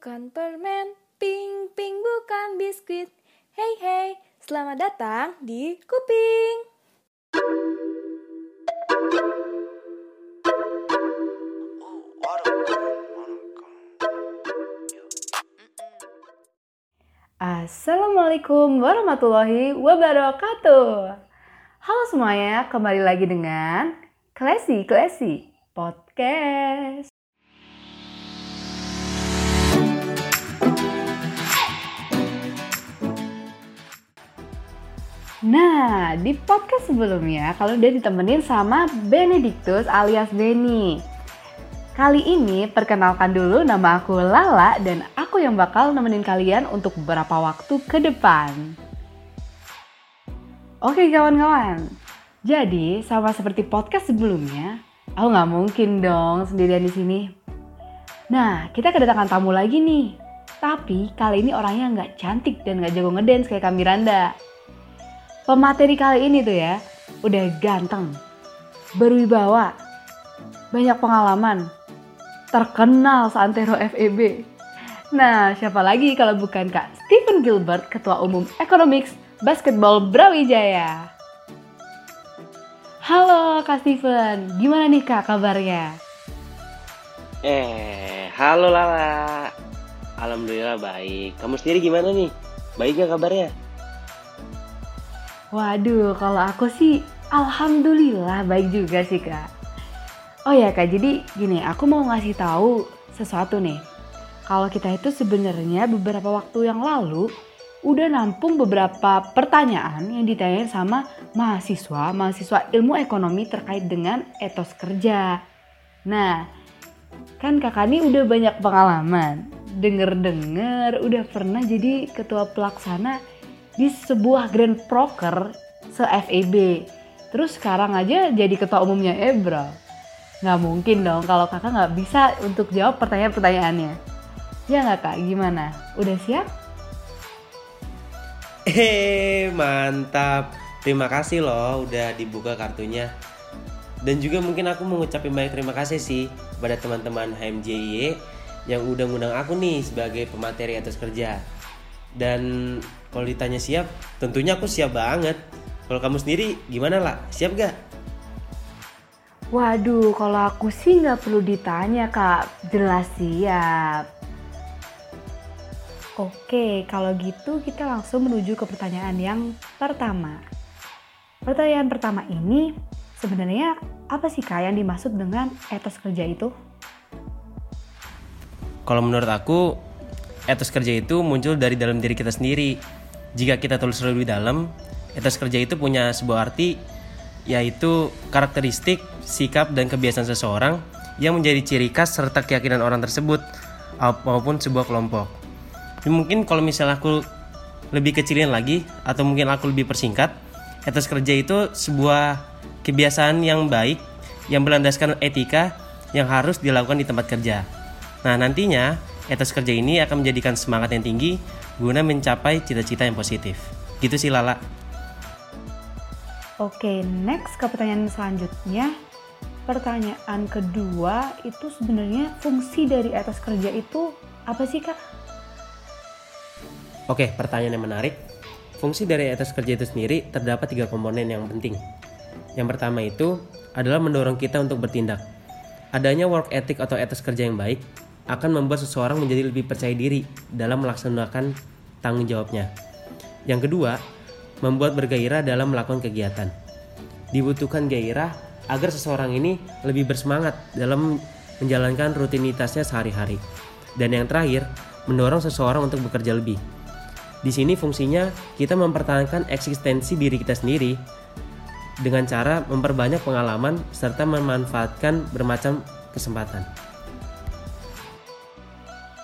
bukan permen, pink pink bukan biskuit. Hey hey, selamat datang di Kuping. Assalamualaikum warahmatullahi wabarakatuh. Halo semuanya, kembali lagi dengan Classy Classy Podcast. Nah, di podcast sebelumnya kalau udah ditemenin sama Benedictus alias Benny. Kali ini perkenalkan dulu nama aku Lala dan aku yang bakal nemenin kalian untuk beberapa waktu ke depan. Oke kawan-kawan, jadi sama seperti podcast sebelumnya, aku nggak mungkin dong sendirian di sini. Nah, kita kedatangan tamu lagi nih. Tapi kali ini orangnya nggak cantik dan nggak jago ngedance kayak Kak Miranda. Pemateri kali ini tuh ya, udah ganteng, berwibawa, banyak pengalaman, terkenal seantero FEB. Nah, siapa lagi kalau bukan Kak Stephen Gilbert, Ketua Umum Economics Basketball Brawijaya. Halo Kak Stephen, gimana nih Kak kabarnya? Eh, halo Lala. Alhamdulillah baik. Kamu sendiri gimana nih? Baik gak kabarnya? Waduh, kalau aku sih alhamdulillah baik juga sih kak. Oh ya kak, jadi gini, aku mau ngasih tahu sesuatu nih. Kalau kita itu sebenarnya beberapa waktu yang lalu udah nampung beberapa pertanyaan yang ditanyain sama mahasiswa, mahasiswa ilmu ekonomi terkait dengan etos kerja. Nah, kan kakak ini udah banyak pengalaman, denger-denger udah pernah jadi ketua pelaksana di sebuah Grand Proker se-FEB. Terus sekarang aja jadi ketua umumnya Ebra. Nggak mungkin dong kalau kakak nggak bisa untuk jawab pertanyaan-pertanyaannya. Ya nggak kak, gimana? Udah siap? Eh, mantap. Terima kasih loh udah dibuka kartunya. Dan juga mungkin aku mau ngucapin banyak terima kasih sih kepada teman-teman HMJY yang udah ngundang aku nih sebagai pemateri atas kerja. Dan kalau ditanya siap, tentunya aku siap banget. Kalau kamu sendiri gimana lah? Siap gak? Waduh, kalau aku sih nggak perlu ditanya kak, jelas siap. Oke, kalau gitu kita langsung menuju ke pertanyaan yang pertama. Pertanyaan pertama ini sebenarnya apa sih kak yang dimaksud dengan etos kerja itu? Kalau menurut aku, etos kerja itu muncul dari dalam diri kita sendiri. Jika kita tulis lebih dalam, etos kerja itu punya sebuah arti yaitu karakteristik, sikap, dan kebiasaan seseorang yang menjadi ciri khas serta keyakinan orang tersebut maupun sebuah kelompok. Mungkin kalau misalnya aku lebih kecilin lagi atau mungkin aku lebih persingkat, etos kerja itu sebuah kebiasaan yang baik yang berlandaskan etika yang harus dilakukan di tempat kerja. Nah, nantinya etos kerja ini akan menjadikan semangat yang tinggi guna mencapai cita-cita yang positif. Gitu sih Lala. Oke, next ke pertanyaan selanjutnya. Pertanyaan kedua itu sebenarnya fungsi dari etos kerja itu apa sih kak? Oke, pertanyaan yang menarik. Fungsi dari etos kerja itu sendiri terdapat tiga komponen yang penting. Yang pertama itu adalah mendorong kita untuk bertindak. Adanya work ethic atau etos kerja yang baik akan membuat seseorang menjadi lebih percaya diri dalam melaksanakan tanggung jawabnya. Yang kedua, membuat bergairah dalam melakukan kegiatan. Dibutuhkan gairah agar seseorang ini lebih bersemangat dalam menjalankan rutinitasnya sehari-hari. Dan yang terakhir, mendorong seseorang untuk bekerja lebih. Di sini fungsinya kita mempertahankan eksistensi diri kita sendiri dengan cara memperbanyak pengalaman serta memanfaatkan bermacam kesempatan.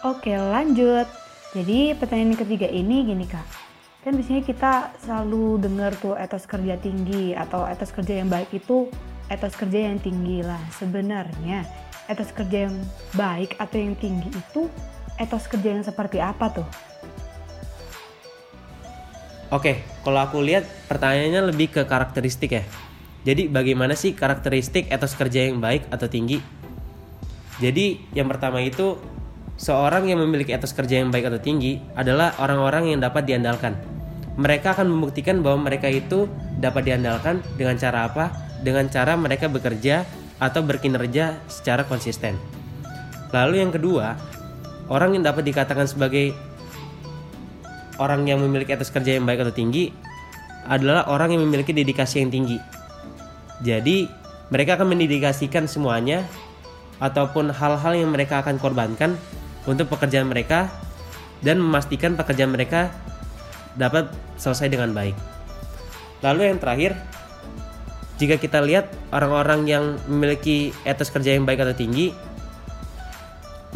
Oke lanjut. Jadi pertanyaan ketiga ini gini kak. Kan biasanya kita selalu dengar tuh etos kerja tinggi atau etos kerja yang baik itu etos kerja yang tinggi lah. Sebenarnya etos kerja yang baik atau yang tinggi itu etos kerja yang seperti apa tuh? Oke, kalau aku lihat pertanyaannya lebih ke karakteristik ya. Jadi bagaimana sih karakteristik etos kerja yang baik atau tinggi? Jadi yang pertama itu seorang yang memiliki etos kerja yang baik atau tinggi adalah orang-orang yang dapat diandalkan. Mereka akan membuktikan bahwa mereka itu dapat diandalkan dengan cara apa? Dengan cara mereka bekerja atau berkinerja secara konsisten. Lalu yang kedua, orang yang dapat dikatakan sebagai orang yang memiliki etos kerja yang baik atau tinggi adalah orang yang memiliki dedikasi yang tinggi. Jadi, mereka akan mendedikasikan semuanya ataupun hal-hal yang mereka akan korbankan untuk pekerjaan mereka dan memastikan pekerjaan mereka dapat selesai dengan baik. Lalu yang terakhir, jika kita lihat orang-orang yang memiliki etos kerja yang baik atau tinggi,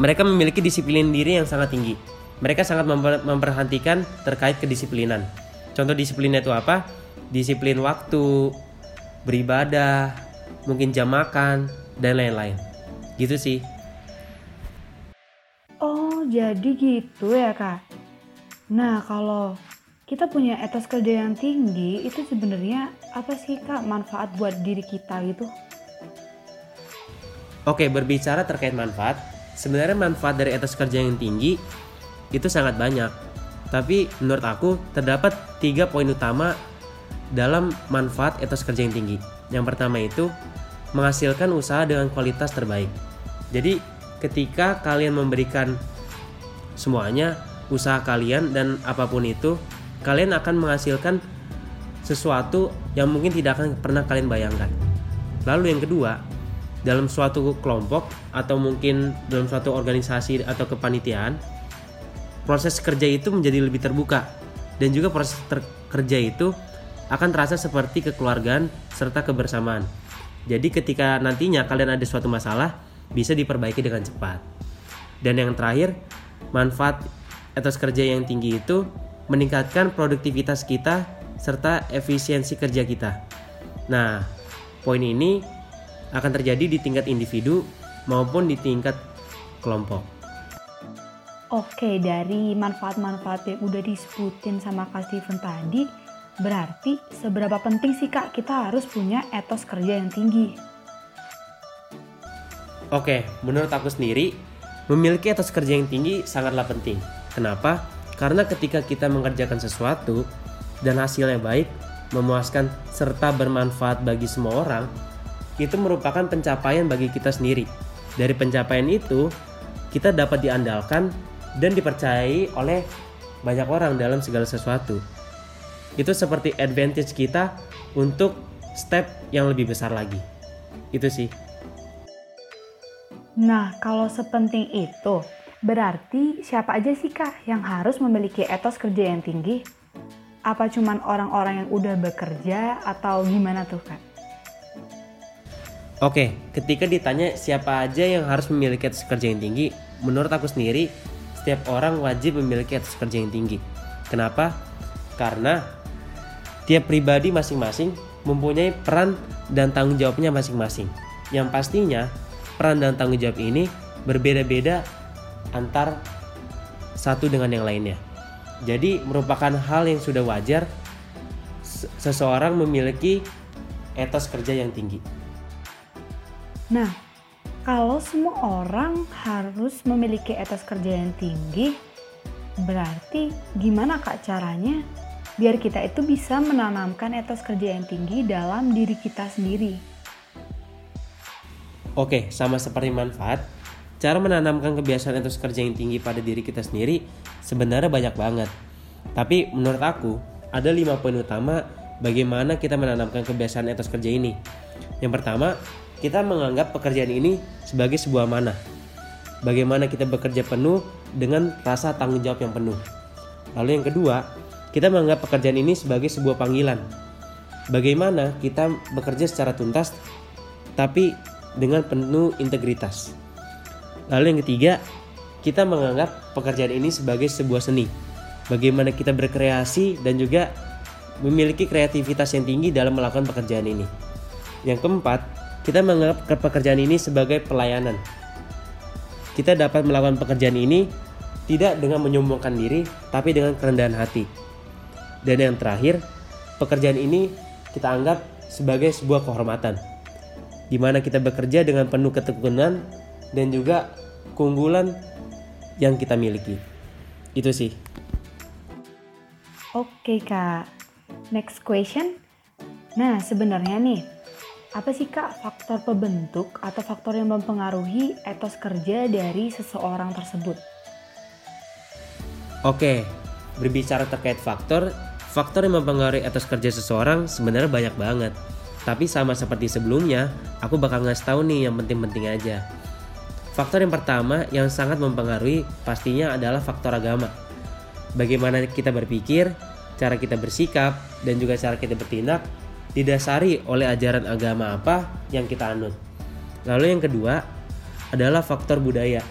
mereka memiliki disiplin diri yang sangat tinggi. Mereka sangat memperhatikan terkait kedisiplinan. Contoh disiplinnya itu apa? Disiplin waktu, beribadah, mungkin jam makan, dan lain-lain. Gitu sih. Jadi gitu ya, Kak. Nah, kalau kita punya etos kerja yang tinggi, itu sebenarnya apa sih, Kak, manfaat buat diri kita gitu? Oke, berbicara terkait manfaat, sebenarnya manfaat dari etos kerja yang tinggi itu sangat banyak. Tapi menurut aku terdapat tiga poin utama dalam manfaat etos kerja yang tinggi. Yang pertama itu menghasilkan usaha dengan kualitas terbaik. Jadi ketika kalian memberikan semuanya usaha kalian dan apa pun itu, kalian akan menghasilkan sesuatu yang mungkin tidak akan pernah kalian bayangkan. Lalu yang kedua, dalam suatu kelompok atau mungkin dalam suatu organisasi atau kepanitiaan proses kerja itu menjadi lebih terbuka dan juga proses kerja itu akan terasa seperti kekeluargaan serta kebersamaan. Jadi ketika nantinya kalian ada suatu masalah bisa diperbaiki dengan cepat. Dan yang terakhir, manfaat etos kerja yang tinggi itu meningkatkan produktivitas kita serta efisiensi kerja kita. Nah, poin ini akan terjadi di tingkat individu maupun di tingkat kelompok. Oke, dari manfaat-manfaat yang udah disebutin sama Kak Steven tadi, berarti seberapa penting sih Kak kita harus punya etos kerja yang tinggi? Oke, menurut aku sendiri, memiliki etos kerja yang tinggi sangatlah penting. Kenapa? Karena ketika kita mengerjakan sesuatu dan hasilnya baik, memuaskan, serta bermanfaat bagi semua orang, itu merupakan pencapaian bagi kita sendiri. Dari pencapaian itu, kita dapat diandalkan dan dipercayai oleh banyak orang dalam segala sesuatu. Itu seperti advantage kita untuk step yang lebih besar lagi. Itu sih. Nah, kalau sepenting itu, berarti siapa aja sih Kak yang harus memiliki etos kerja yang tinggi? Apa cuman orang-orang yang udah bekerja atau gimana tuh Kak? Oke, ketika ditanya siapa aja yang harus memiliki etos kerja yang tinggi, menurut aku sendiri, setiap orang wajib memiliki etos kerja yang tinggi. Kenapa? Karena tiap pribadi masing-masing mempunyai peran dan tanggung jawabnya masing-masing. Yang pastinya, peran dan tanggung jawab ini berbeda-beda antar satu dengan yang lainnya. Jadi, merupakan hal yang sudah wajar seseorang memiliki etos kerja yang tinggi. Nah, kalau semua orang harus memiliki etos kerja yang tinggi, berarti gimana kak caranya biar kita itu bisa menanamkan etos kerja yang tinggi dalam diri kita sendiri? Oke, sama seperti manfaat, cara menanamkan kebiasaan etos kerja yang tinggi pada diri kita sendiri sebenarnya banyak banget. Tapi menurut aku, ada lima poin utama bagaimana kita menanamkan kebiasaan etos kerja ini. Yang pertama, kita menganggap pekerjaan ini sebagai sebuah mana. Bagaimana kita bekerja penuh dengan rasa tanggung jawab yang penuh. Lalu yang kedua, kita menganggap pekerjaan ini sebagai sebuah panggilan. Bagaimana kita bekerja secara tuntas tapi dengan penuh integritas. Lalu yang ketiga, kita menganggap pekerjaan ini sebagai sebuah seni. Bagaimana kita berkreasi dan juga memiliki kreativitas yang tinggi dalam melakukan pekerjaan ini. Yang keempat, kita menganggap pekerjaan ini sebagai pelayanan. Kita dapat melakukan pekerjaan ini tidak dengan menyombongkan diri, tapi dengan kerendahan hati. Dan yang terakhir, pekerjaan ini kita anggap sebagai sebuah kehormatan, di mana kita bekerja dengan penuh ketekunan dan juga keunggulan yang kita miliki. Itu sih. Oke kak, next question. Nah sebenarnya nih, apa sih kak faktor pembentuk atau faktor yang mempengaruhi etos kerja dari seseorang tersebut? Oke, berbicara terkait faktor, faktor yang mempengaruhi etos kerja seseorang sebenarnya banyak banget. Tapi sama seperti sebelumnya, aku bakal ngasih tahu nih yang penting-penting aja. Faktor yang pertama yang sangat mempengaruhi pastinya adalah faktor agama bagaimana kita berpikir, cara kita bersikap, dan juga cara kita bertindak didasari oleh ajaran agama apa yang kita anut. Lalu yang kedua adalah faktor budaya.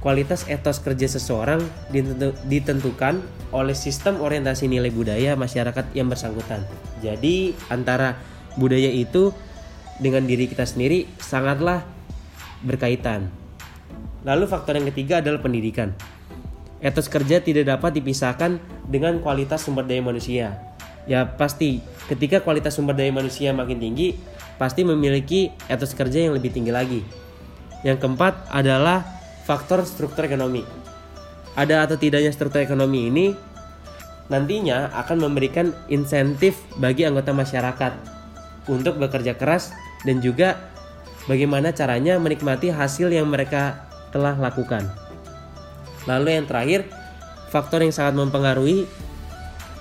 Kualitas etos kerja seseorang ditentukan oleh sistem orientasi nilai budaya masyarakat yang bersangkutan. Jadi antara budaya itu dengan diri kita sendiri sangatlah berkaitan. Lalu faktor yang ketiga adalah pendidikan. Etos kerja tidak dapat dipisahkan dengan kualitas sumber daya manusia. Ya pasti, ketika kualitas sumber daya manusia makin tinggi, pasti memiliki etos kerja yang lebih tinggi lagi. Yang keempat adalah faktor struktur ekonomi. Ada atau tidaknya struktur ekonomi ini nantinya akan memberikan insentif bagi anggota masyarakat untuk bekerja keras dan juga bagaimana caranya menikmati hasil yang mereka telah lakukan. Lalu yang terakhir, faktor yang sangat mempengaruhi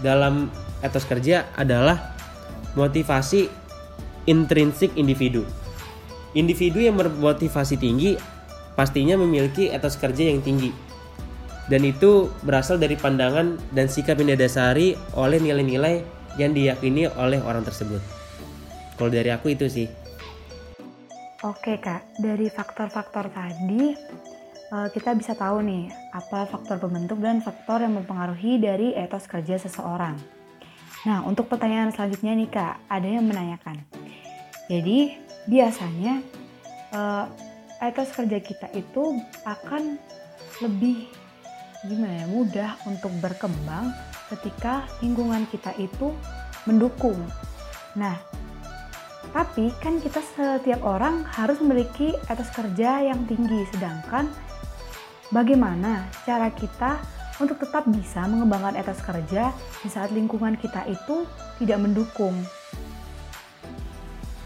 dalam etos kerja adalah motivasi intrinsik individu. Individu yang bermotivasi tinggi pastinya memiliki etos kerja yang tinggi. Dan itu berasal dari pandangan dan sikap yang didasari oleh nilai-nilai yang diyakini oleh orang tersebut. Kalau dari aku itu sih. Oke kak, dari faktor-faktor tadi Eh, kita bisa tahu nih apa faktor pembentuk dan faktor yang mempengaruhi dari etos kerja seseorang. Nah, untuk pertanyaan selanjutnya nih Kak, ada yang menanyakan. Jadi, biasanya uh, etos kerja kita itu akan lebih gimana ya, mudah untuk berkembang ketika lingkungan kita itu mendukung. Nah, tapi kan kita setiap orang harus memiliki etos kerja yang tinggi, sedangkan bagaimana cara kita untuk tetap bisa mengembangkan etos kerja di saat lingkungan kita itu tidak mendukung.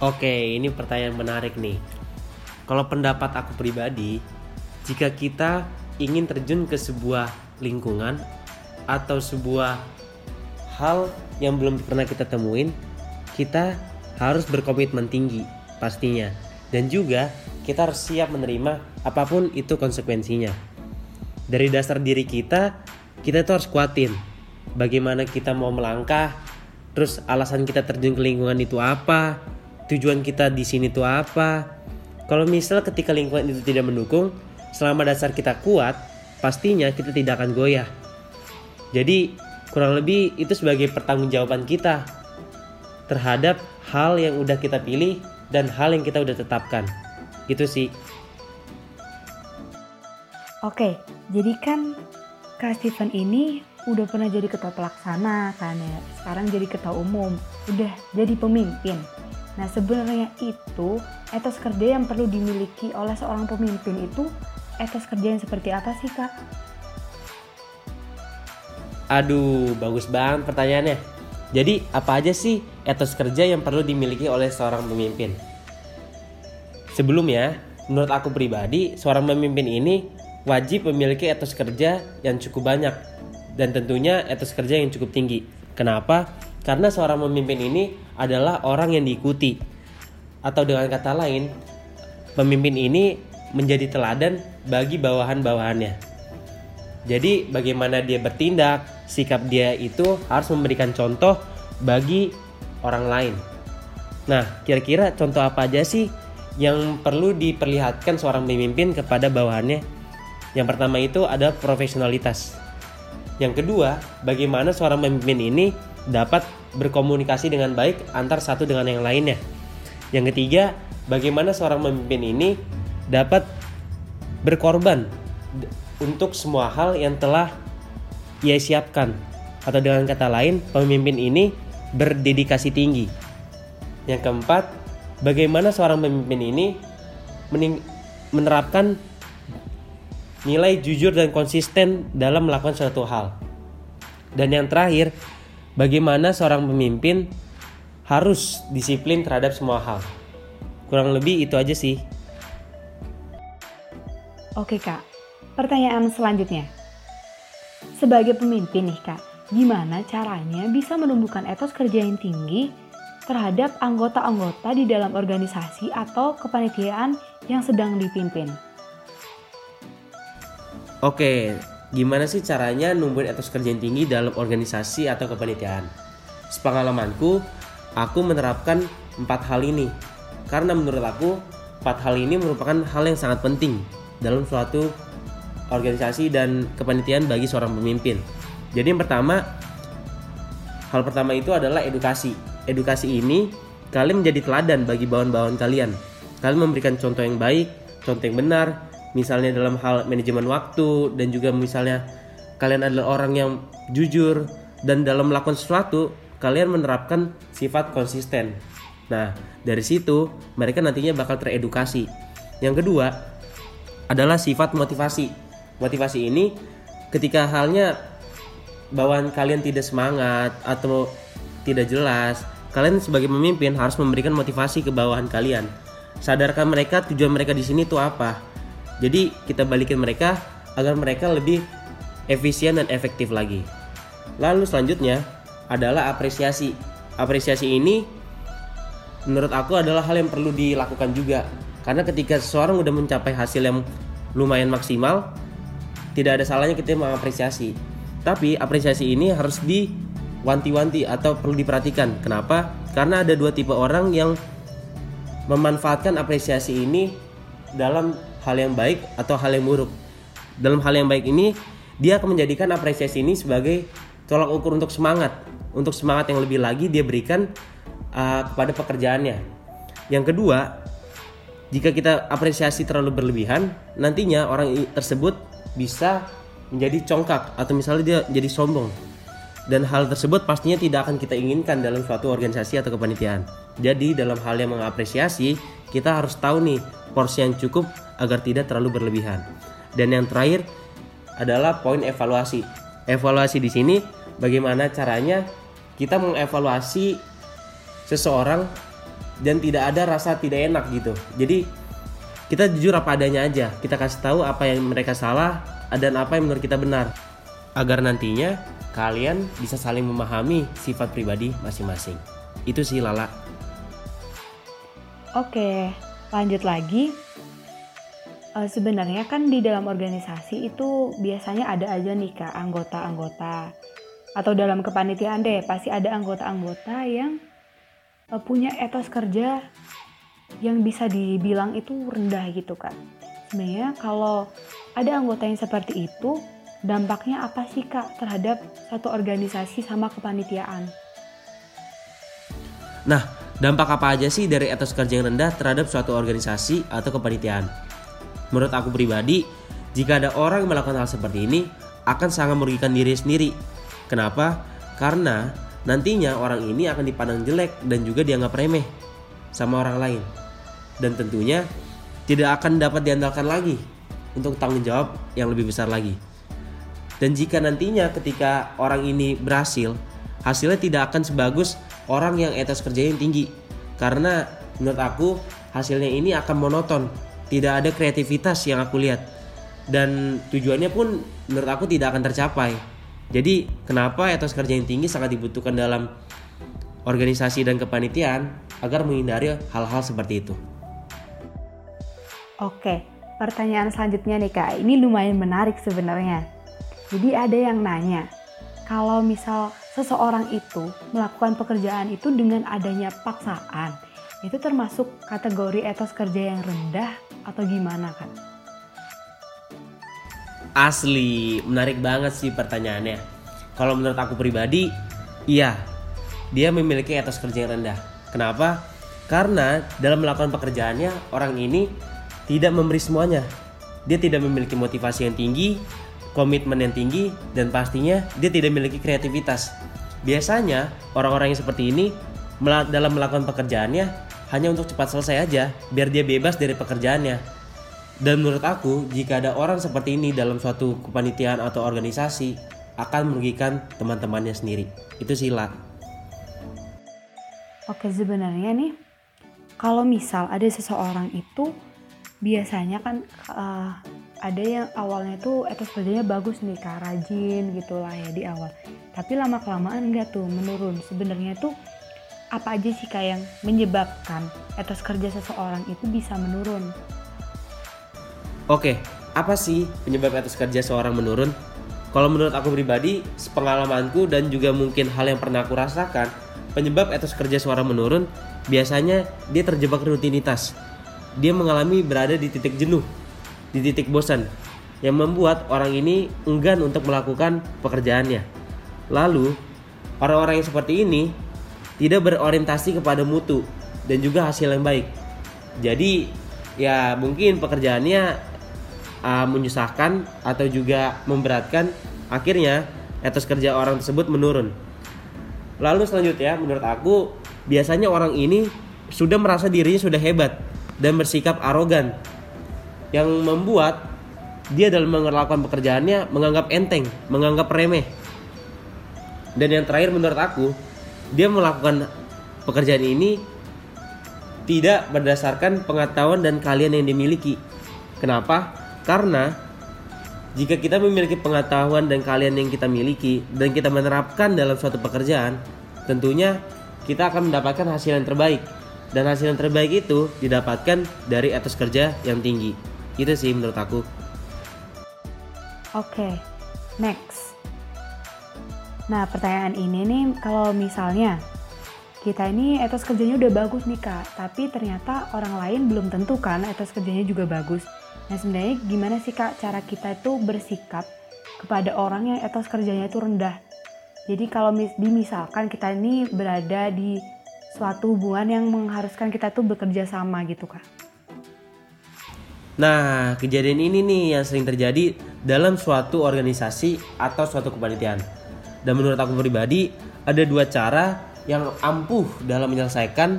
Oke, ini pertanyaan menarik nih. Kalau pendapat aku pribadi, jika kita ingin terjun ke sebuah lingkungan atau sebuah hal yang belum pernah kita temuin, kita harus berkomitmen tinggi pastinya. Dan juga kita harus siap menerima apa pun itu konsekuensinya. Dari dasar diri kita kita tuh harus kuatin bagaimana kita mau melangkah terus alasan kita terjun ke lingkungan itu apa tujuan kita di sini tuh apa. Kalau misal ketika lingkungan itu tidak mendukung selama dasar kita kuat pastinya kita tidak akan goyah. Jadi kurang lebih itu sebagai pertanggungjawaban kita terhadap hal yang udah kita pilih dan hal yang kita udah tetapkan itu sih Oke, jadi kan Kak Steven ini udah pernah jadi ketua pelaksana kan ya. Sekarang jadi ketua umum, udah jadi pemimpin. Nah sebenarnya itu etos kerja yang perlu dimiliki oleh seorang pemimpin itu etos kerja yang seperti apa sih kak? Aduh, bagus banget pertanyaannya. Jadi apa aja sih etos kerja yang perlu dimiliki oleh seorang pemimpin? Sebelumnya, menurut aku pribadi, seorang pemimpin ini wajib memiliki etos kerja yang cukup banyak dan tentunya etos kerja yang cukup tinggi. Kenapa? Karena seorang pemimpin ini adalah orang yang diikuti. Atau dengan kata lain, pemimpin ini menjadi teladan bagi bawahan-bawahannya. Jadi bagaimana dia bertindak, sikap dia itu harus memberikan contoh bagi orang lain. Nah, kira-kira contoh apa aja sih yang perlu diperlihatkan seorang pemimpin kepada bawahannya yang pertama itu ada profesionalitas. Yang kedua, bagaimana seorang pemimpin ini dapat berkomunikasi dengan baik antar satu dengan yang lainnya. Yang ketiga, bagaimana seorang pemimpin ini dapat berkorban untuk semua hal yang telah ia siapkan. Atau dengan kata lain, pemimpin ini berdedikasi tinggi. Yang keempat, bagaimana seorang pemimpin ini menerapkan nilai jujur dan konsisten dalam melakukan suatu hal. Dan yang terakhir, bagaimana seorang pemimpin harus disiplin terhadap semua hal. Kurang lebih itu aja sih. Oke kak, pertanyaan selanjutnya. Sebagai pemimpin nih kak, gimana caranya bisa menumbuhkan etos kerja yang tinggi terhadap anggota-anggota di dalam organisasi atau kepanitiaan yang sedang dipimpin? Oke, gimana sih caranya numbuhin etos kerja yang tinggi dalam organisasi atau kepanitiaan? Sepengalamanku, aku menerapkan empat hal ini. Karena menurut aku, empat hal ini merupakan hal yang sangat penting dalam suatu organisasi dan kepanitiaan bagi seorang pemimpin. Jadi yang pertama, hal pertama itu adalah edukasi. Edukasi ini kalian menjadi teladan bagi bawahan-bawahan kalian. Kalian memberikan contoh yang baik, contoh yang benar, misalnya dalam hal manajemen waktu dan juga misalnya kalian adalah orang yang jujur dan dalam melakukan sesuatu kalian menerapkan sifat konsisten. Nah, dari situ mereka nantinya bakal teredukasi. Yang kedua, adalah sifat motivasi. Motivasi ini ketika halnya bawaan kalian tidak semangat atau tidak jelas, kalian sebagai pemimpin harus memberikan motivasi ke bawahan kalian. Sadarkan mereka tujuan mereka di sini itu apa. Jadi kita balikin mereka agar mereka lebih efisien dan efektif lagi. Lalu selanjutnya adalah apresiasi. Apresiasi ini menurut aku adalah hal yang perlu dilakukan juga karena ketika seseorang udah mencapai hasil yang lumayan maksimal, tidak ada salahnya kita mengapresiasi. Tapi apresiasi ini harus diwanti-wanti atau perlu diperhatikan. Kenapa? Karena ada dua tipe orang yang memanfaatkan apresiasi ini dalam hal yang baik atau hal yang buruk. Dalam hal yang baik ini, dia akan menjadikan apresiasi ini sebagai tolak ukur untuk semangat. Untuk semangat yang lebih lagi dia berikan uh, kepada pekerjaannya. Yang kedua, jika kita apresiasi terlalu berlebihan, nantinya orang tersebut bisa menjadi congkak atau misalnya dia jadi sombong. Dan hal tersebut pastinya tidak akan kita inginkan dalam suatu organisasi atau kepanitiaan. Jadi dalam hal yang mengapresiasi, kita harus tahu nih porsi yang cukup agar tidak terlalu berlebihan. Dan yang terakhir adalah poin evaluasi. Evaluasi di sini bagaimana caranya kita mengevaluasi seseorang dan tidak ada rasa tidak enak gitu jadi kita jujur apa adanya aja. Kita kasih tahu apa yang mereka salah dan apa yang menurut kita benar. Agar nantinya kalian bisa saling memahami sifat pribadi masing-masing. Itu sih Lala. Oke lanjut lagi. Uh, sebenarnya kan di dalam organisasi itu biasanya ada aja nih kak anggota-anggota. Atau dalam kepanitiaan deh pasti ada anggota-anggota yang uh, punya etos kerja yang bisa dibilang itu rendah gitu kan. Sebenarnya kalau ada anggota yang seperti itu, dampaknya apa sih kak terhadap satu organisasi sama kepanitiaan? Nah, dampak apa aja sih dari etos kerja yang rendah terhadap suatu organisasi atau kepanitiaan? Menurut aku pribadi, jika ada orang yang melakukan hal seperti ini, akan sangat merugikan diri sendiri. Kenapa? Karena nantinya orang ini akan dipandang jelek dan juga dianggap remeh sama orang lain. Dan tentunya tidak akan dapat diandalkan lagi untuk tanggung jawab yang lebih besar lagi. Dan jika nantinya ketika orang ini berhasil, hasilnya tidak akan sebagus orang yang etos kerja yang tinggi. Karena menurut aku hasilnya ini akan monoton, tidak ada kreativitas yang aku lihat. Dan tujuannya pun menurut aku tidak akan tercapai jadi kenapa etos kerja yang tinggi sangat dibutuhkan dalam organisasi dan kepanitiaan agar menghindari hal-hal seperti itu. Oke, pertanyaan selanjutnya nih kak, ini lumayan menarik sebenarnya. Jadi ada yang nanya, kalau misal seseorang itu melakukan pekerjaan itu dengan adanya paksaan, itu termasuk kategori etos kerja yang rendah atau gimana kak? Asli, menarik banget sih pertanyaannya. Kalau menurut aku pribadi, iya, dia memiliki etos kerja yang rendah. Kenapa? Karena dalam melakukan pekerjaannya, orang ini tidak memberi semuanya. Dia tidak memiliki motivasi yang tinggi, komitmen yang tinggi, dan pastinya dia tidak memiliki kreativitas. Biasanya, orang-orang yang seperti ini dalam melakukan pekerjaannya hanya untuk cepat selesai aja, biar dia bebas dari pekerjaannya Dan menurut aku, jika ada orang seperti ini dalam suatu kepanitiaan atau organisasi, akan merugikan teman-temannya sendiri. Itu sila. Oke, sebenarnya nih, kalau misal ada seseorang itu biasanya kan uh, ada yang awalnya tuh etos kerjanya bagus nih kak rajin gitulah ya di awal. Tapi lama kelamaan enggak tuh menurun. Sebenarnya tuh apa aja sih kak yang menyebabkan etos kerja seseorang itu bisa menurun? Oke, apa sih penyebab etos kerja seorang menurun? Kalau menurut aku pribadi, sepengalamanku dan juga mungkin hal yang pernah aku rasakan, penyebab etos kerja seorang menurun biasanya dia terjebak rutinitas. Dia mengalami berada di titik jenuh, di titik bosan, yang membuat orang ini enggan untuk melakukan pekerjaannya. Lalu, orang-orang yang seperti ini tidak berorientasi kepada mutu dan juga hasil yang baik. Jadi, ya mungkin pekerjaannya uh, menyusahkan atau juga memberatkan, akhirnya etos kerja orang tersebut menurun. Lalu selanjutnya, menurut aku, biasanya orang ini sudah merasa dirinya sudah hebat dan bersikap arogan, yang membuat dia dalam melakukan pekerjaannya menganggap enteng, menganggap remeh. Dan yang terakhir menurut aku, dia melakukan pekerjaan ini tidak berdasarkan pengetahuan dan kalian yang dimiliki. Kenapa? Karena jika kita memiliki pengetahuan dan kalian yang kita miliki dan kita menerapkan dalam suatu pekerjaan, tentunya kita akan mendapatkan hasil yang terbaik. Dan hasil yang terbaik itu didapatkan dari etos kerja yang tinggi. Itu sih menurut aku. Oke, okay, next. Nah, pertanyaan ini nih kalau misalnya kita ini etos kerjanya udah bagus nih kak, tapi ternyata orang lain belum tentu kan etos kerjanya juga bagus. Nah sebenarnya gimana sih kak cara kita itu bersikap kepada orang yang etos kerjanya itu rendah. Jadi kalau mis dimisalkan kita ini berada di suatu hubungan yang mengharuskan kita tuh bekerja sama gitu kak. Nah, kejadian ini nih yang sering terjadi dalam suatu organisasi atau suatu kepanitiaan. Dan menurut aku pribadi, ada dua cara yang ampuh dalam menyelesaikan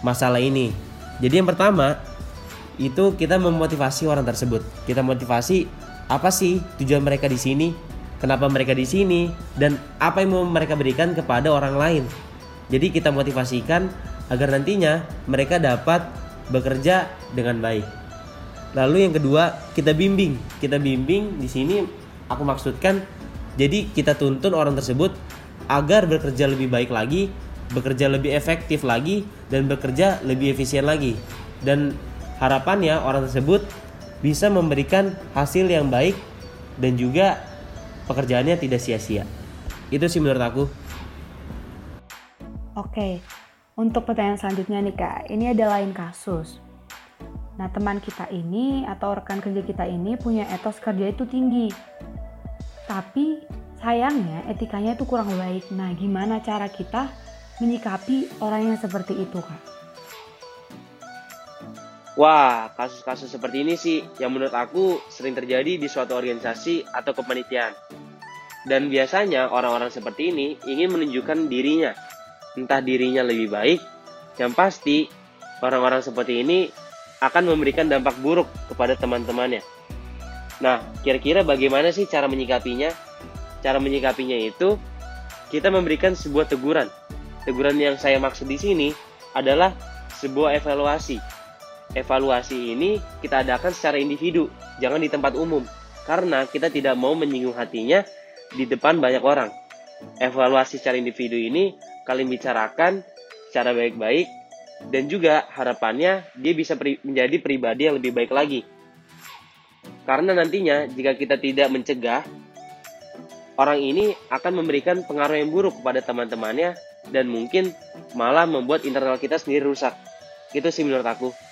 masalah ini. Jadi yang pertama, itu kita memotivasi orang tersebut. Kita motivasi apa sih tujuan mereka di sini, kenapa mereka di sini, dan apa yang mau mereka berikan kepada orang lain. Jadi kita motivasikan agar nantinya mereka dapat bekerja dengan baik. Lalu yang kedua, kita bimbing. Kita bimbing di sini aku maksudkan jadi kita tuntun orang tersebut agar bekerja lebih baik lagi, bekerja lebih efektif lagi dan bekerja lebih efisien lagi. Dan harapannya orang tersebut bisa memberikan hasil yang baik dan juga pekerjaannya tidak sia-sia. Itu sih menurut aku. Oke, untuk pertanyaan selanjutnya nih kak, ini ada lain kasus. Nah teman kita ini atau rekan kerja kita ini punya etos kerja itu tinggi. Tapi sayangnya etikanya itu kurang baik. Nah gimana cara kita menyikapi orang yang seperti itu kak? Wah, kasus-kasus seperti ini sih yang menurut aku sering terjadi di suatu organisasi atau kepanitiaan. Dan biasanya orang-orang seperti ini ingin menunjukkan dirinya. Entah dirinya lebih baik, yang pasti orang-orang seperti ini akan memberikan dampak buruk kepada teman-temannya. Nah, kira-kira bagaimana sih cara menyikapinya? Cara menyikapinya itu kita memberikan sebuah teguran. Teguran yang saya maksud di sini adalah sebuah evaluasi evaluasi ini kita adakan secara individu, jangan di tempat umum, karena kita tidak mau menyinggung hatinya di depan banyak orang. Evaluasi secara individu ini kalian bicarakan secara baik-baik dan juga harapannya dia bisa pri menjadi pribadi yang lebih baik lagi. Karena nantinya jika kita tidak mencegah, orang ini akan memberikan pengaruh yang buruk kepada teman-temannya dan mungkin malah membuat internal kita sendiri rusak. Itu sih menurut aku.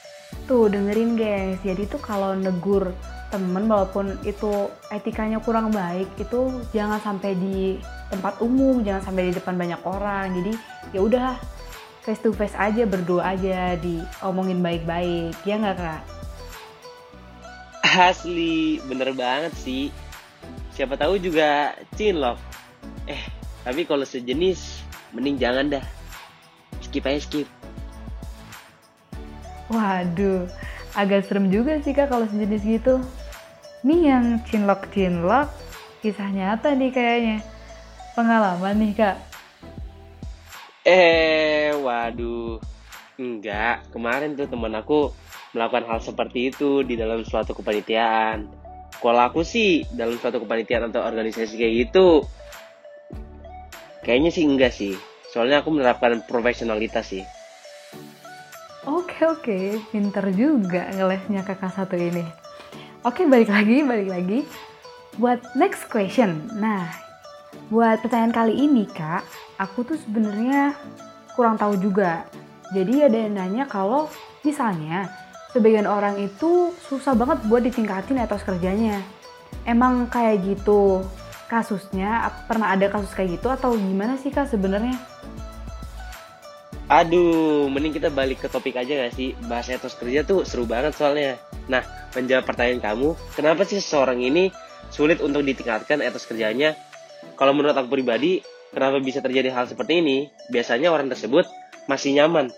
Tuh dengerin guys, jadi tuh kalau negur temen walaupun itu etikanya kurang baik itu jangan sampai di tempat umum, jangan sampai di depan banyak orang. Jadi ya udah face to face aja berdoa aja diomongin baik-baik ya nggak kak? Asli bener banget sih. Siapa tahu juga cinlok. Eh tapi kalau sejenis mending jangan dah. Skip aja skip. Waduh, agak serem juga sih kak kalau sejenis gitu. Nih yang cinlok-cinlok, kisah nyata nih kayaknya. Pengalaman nih kak. Eh, waduh. Enggak, kemarin tuh teman aku melakukan hal seperti itu di dalam suatu kepanitiaan. Kalau aku sih dalam suatu kepanitiaan atau organisasi kayak gitu, kayaknya sih enggak sih. Soalnya aku menerapkan profesionalitas sih. Oke oke, pinter juga ngelesnya kakak satu ini. Oke balik lagi, balik lagi. Buat next question. Nah, buat pertanyaan kali ini kak, aku tuh sebenarnya kurang tahu juga. Jadi ada yang nanya kalau misalnya sebagian orang itu susah banget buat ditingkatin etos kerjanya. Emang kayak gitu kasusnya? Pernah ada kasus kayak gitu atau gimana sih kak sebenarnya? Aduh, mending kita balik ke topik aja gak sih? Bahas etos kerja tuh seru banget soalnya. Nah, menjawab pertanyaan kamu, kenapa sih seseorang ini sulit untuk ditingkatkan etos kerjanya? Kalau menurut aku pribadi, kenapa bisa terjadi hal seperti ini? Biasanya orang tersebut masih nyaman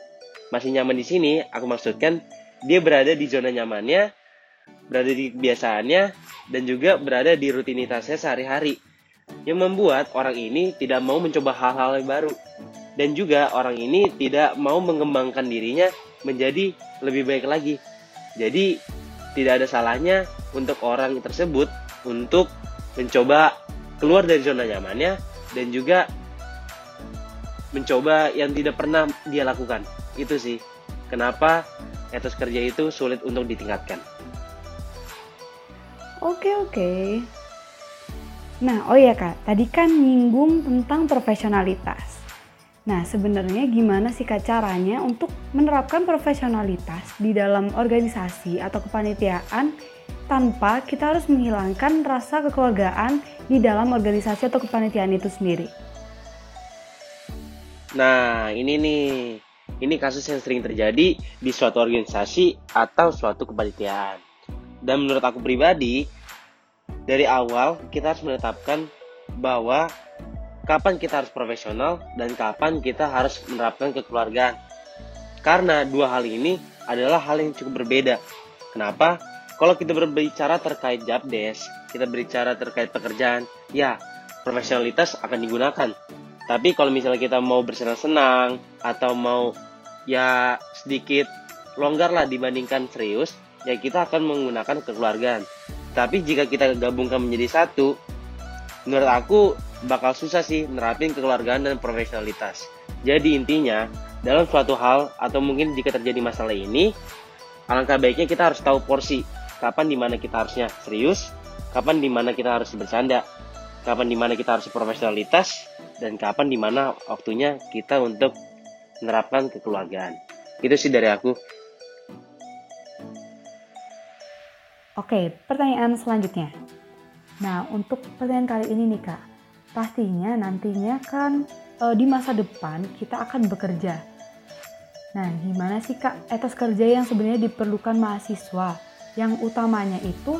masih nyaman di sini, aku maksudkan dia berada di zona nyamannya, berada di kebiasaannya, dan juga berada di rutinitasnya sehari-hari. Yang membuat orang ini tidak mau mencoba hal-hal yang baru. Dan juga orang ini tidak mau mengembangkan dirinya menjadi lebih baik lagi. Jadi, tidak ada salahnya untuk orang tersebut untuk mencoba keluar dari zona nyamannya dan juga mencoba yang tidak pernah dia lakukan. Itu sih kenapa etos kerja itu sulit untuk ditingkatkan. Oke oke. Nah, oh ya kak, tadi kan nyinggung tentang profesionalitas. Nah, sebenarnya gimana sih kak caranya untuk menerapkan profesionalitas di dalam organisasi atau kepanitiaan tanpa kita harus menghilangkan rasa kekeluargaan di dalam organisasi atau kepanitiaan itu sendiri? Nah, ini nih ini kasus yang sering terjadi di suatu organisasi atau suatu kepanitiaan. Dan menurut aku pribadi, dari awal kita harus menetapkan bahwa kapan kita harus profesional dan kapan kita harus menerapkan kekeluargaan. Karena dua hal ini adalah hal yang cukup berbeda. Kenapa? Kalau kita berbicara terkait job desk, kita berbicara terkait pekerjaan, ya profesionalitas akan digunakan. Tapi kalau misalnya kita mau bersenang-senang atau mau ya sedikit longgar lah dibandingkan serius, ya kita akan menggunakan kekeluargaan. Tapi jika kita gabungkan menjadi satu, menurut aku bakal susah sih nerapin kekeluargaan dan profesionalitas. Jadi intinya, dalam suatu hal atau mungkin jika terjadi masalah ini, alangkah baiknya kita harus tahu porsi. Kapan di mana kita harusnya serius, kapan di mana kita harus bercanda, kapan di mana kita harus profesionalitas, dan kapan di mana waktunya kita untuk menerapkan kekeluargaan. Itu sih dari aku. Oke, pertanyaan selanjutnya. Nah, untuk pertanyaan kali ini nih Kak, pastinya nantinya kan e, di masa depan kita akan bekerja. Nah, gimana sih Kak etos kerja yang sebenarnya diperlukan mahasiswa yang utamanya itu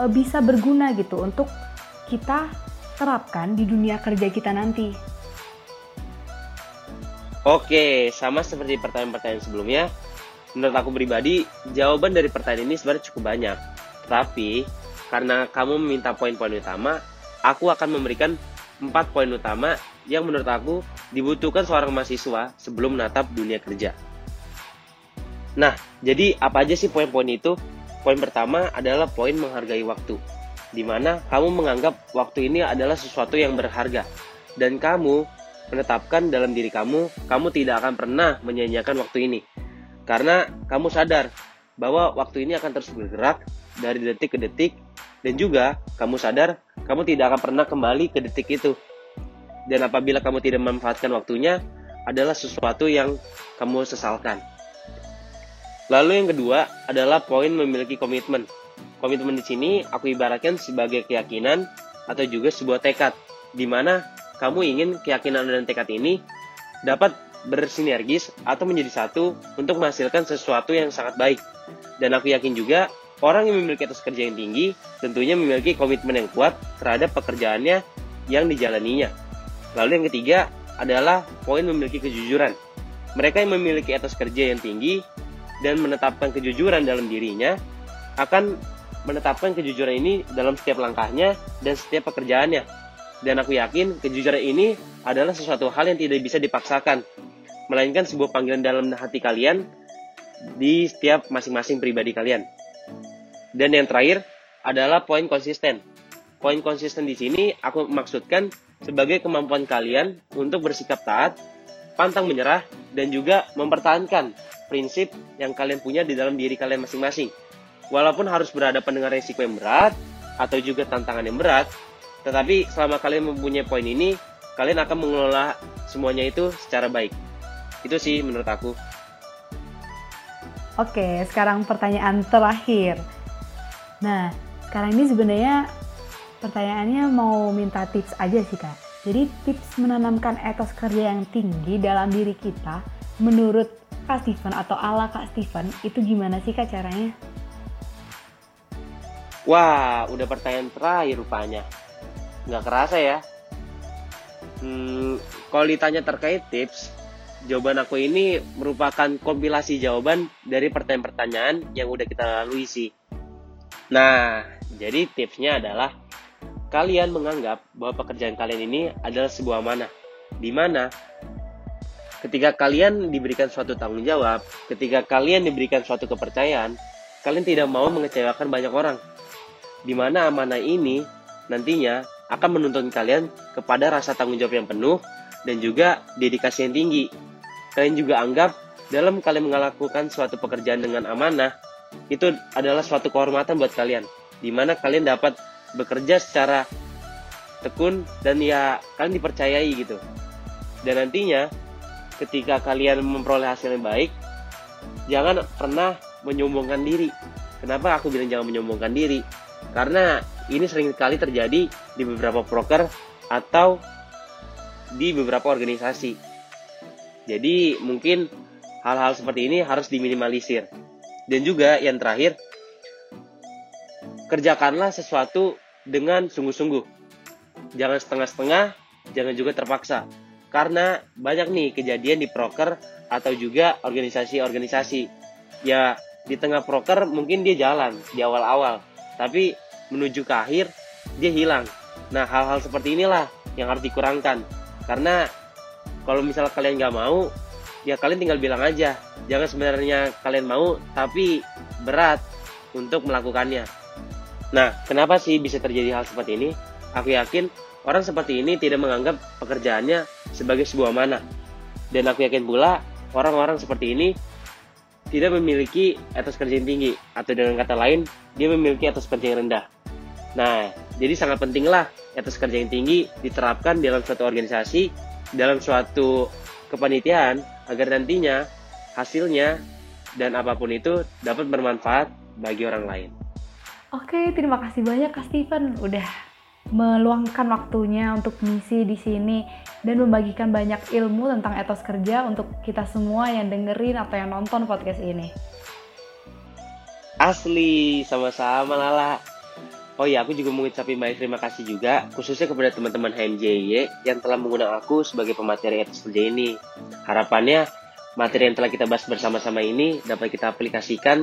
e, bisa berguna gitu untuk kita terapkan di dunia kerja kita nanti? Oke, sama seperti pertanyaan-pertanyaan sebelumnya, menurut aku pribadi, jawaban dari pertanyaan ini sebenarnya cukup banyak. Tapi, karena kamu meminta poin-poin utama, aku akan memberikan empat poin utama yang menurut aku dibutuhkan seorang mahasiswa sebelum menatap dunia kerja. Nah, jadi apa aja sih poin-poin itu? Poin pertama adalah poin menghargai waktu, di mana kamu menganggap waktu ini adalah sesuatu yang berharga, dan kamu menetapkan dalam diri kamu, kamu tidak akan pernah menyanyiakan waktu ini. Karena kamu sadar bahwa waktu ini akan terus bergerak dari detik ke detik dan juga kamu sadar kamu tidak akan pernah kembali ke detik itu. Dan apabila kamu tidak memanfaatkan waktunya adalah sesuatu yang kamu sesalkan. Lalu yang kedua adalah poin memiliki komitmen. Komitmen di sini aku ibaratkan sebagai keyakinan atau juga sebuah tekad di mana kamu ingin keyakinan dan tekad ini dapat bersinergis atau menjadi satu untuk menghasilkan sesuatu yang sangat baik. Dan aku yakin juga orang yang memiliki etos kerja yang tinggi tentunya memiliki komitmen yang kuat terhadap pekerjaannya yang dijalaninya. Lalu yang ketiga adalah poin memiliki kejujuran. Mereka yang memiliki etos kerja yang tinggi dan menetapkan kejujuran dalam dirinya akan menetapkan kejujuran ini dalam setiap langkahnya dan setiap pekerjaannya. Dan aku yakin kejujuran ini adalah sesuatu hal yang tidak bisa dipaksakan, melainkan sebuah panggilan dalam hati kalian di setiap masing-masing pribadi kalian. Dan yang terakhir adalah poin konsisten. Poin konsisten di sini aku maksudkan sebagai kemampuan kalian untuk bersikap taat, pantang menyerah, dan juga mempertahankan prinsip yang kalian punya di dalam diri kalian masing-masing. Walaupun harus berhadapan dengan resiko yang berat atau juga tantangan yang berat, tetapi selama kalian mempunyai poin ini, kalian akan mengelola semuanya itu secara baik. Itu sih menurut aku. Oke, sekarang pertanyaan terakhir. Nah, sekarang ini sebenarnya pertanyaannya mau minta tips aja sih kak. Jadi tips menanamkan etos kerja yang tinggi dalam diri kita menurut Kak Steven atau ala Kak Steven itu gimana sih kak caranya? Wah, udah pertanyaan terakhir rupanya. Nggak kerasa ya. Hmm, kalau ditanya terkait tips, jawaban aku ini merupakan kompilasi jawaban dari pertanyaan-pertanyaan yang udah kita lalui sih. Nah, jadi tipsnya adalah kalian menganggap bahwa pekerjaan kalian ini adalah sebuah mana. Di mana ketika kalian diberikan suatu tanggung jawab, ketika kalian diberikan suatu kepercayaan, kalian tidak mau mengecewakan banyak orang. Di mana amanah ini nantinya akan menuntun kalian kepada rasa tanggung jawab yang penuh dan juga dedikasi yang tinggi. Kalian juga anggap dalam kalian melakukan suatu pekerjaan dengan amanah, itu adalah suatu kehormatan buat kalian. Di mana kalian dapat bekerja secara tekun dan ya kalian dipercayai gitu. Dan nantinya ketika kalian memperoleh hasil yang baik, jangan pernah menyombongkan diri. Kenapa aku bilang jangan menyombongkan diri? Karena ini sering kali terjadi di beberapa broker atau di beberapa organisasi. Jadi mungkin hal-hal seperti ini harus diminimalisir. Dan juga yang terakhir, kerjakanlah sesuatu dengan sungguh-sungguh. Jangan setengah-setengah, jangan juga terpaksa. Karena banyak nih kejadian di proker atau juga organisasi-organisasi. Ya di tengah proker mungkin dia jalan di awal-awal tapi menuju ke akhir dia hilang. Nah hal-hal seperti inilah yang harus dikurangkan. Karena kalau misalnya kalian nggak mau ya kalian tinggal bilang aja jangan sebenarnya kalian mau tapi berat untuk melakukannya nah kenapa sih bisa terjadi hal seperti ini aku yakin Orang seperti ini tidak menganggap pekerjaannya sebagai sebuah mana. Dan aku yakin pula orang-orang seperti ini tidak memiliki etos kerja yang tinggi atau dengan kata lain dia memiliki etos kerja yang rendah. Nah, jadi sangat pentinglah etos kerja yang tinggi diterapkan dalam suatu organisasi, dalam suatu kepanitiaan agar nantinya hasilnya dan apa pun itu dapat bermanfaat bagi orang lain. Oke, terima kasih banyak Kak Steven udah meluangkan waktunya untuk misi di sini dan membagikan banyak ilmu tentang etos kerja untuk kita semua yang dengerin atau yang nonton podcast ini. Asli, sama-sama Lala. Oh iya, aku juga mau ngucapin banyak terima kasih juga, khususnya kepada teman-teman HMJY yang telah menggunakan aku sebagai pemateri etos kerja ini. Harapannya, materi yang telah kita bahas bersama-sama ini dapat kita aplikasikan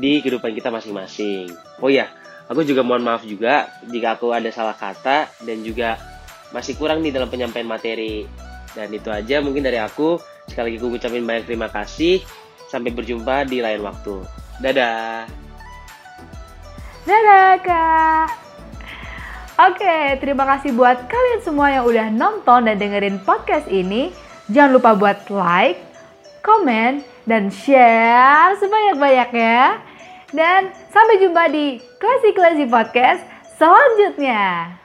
di kehidupan kita masing-masing. Oh iya, Aku juga mohon maaf juga jika aku ada salah kata dan juga masih kurang nih dalam penyampaian materi. Dan itu aja mungkin dari aku. Sekali lagi aku ucapin banyak terima kasih. Sampai berjumpa di lain waktu. Dadah. Dadah kak. Oke, terima kasih buat kalian semua yang udah nonton dan dengerin podcast ini. Jangan lupa buat like, komen, dan share sebanyak-banyaknya. Dan sampai jumpa di Klasi Klasi Podcast selanjutnya.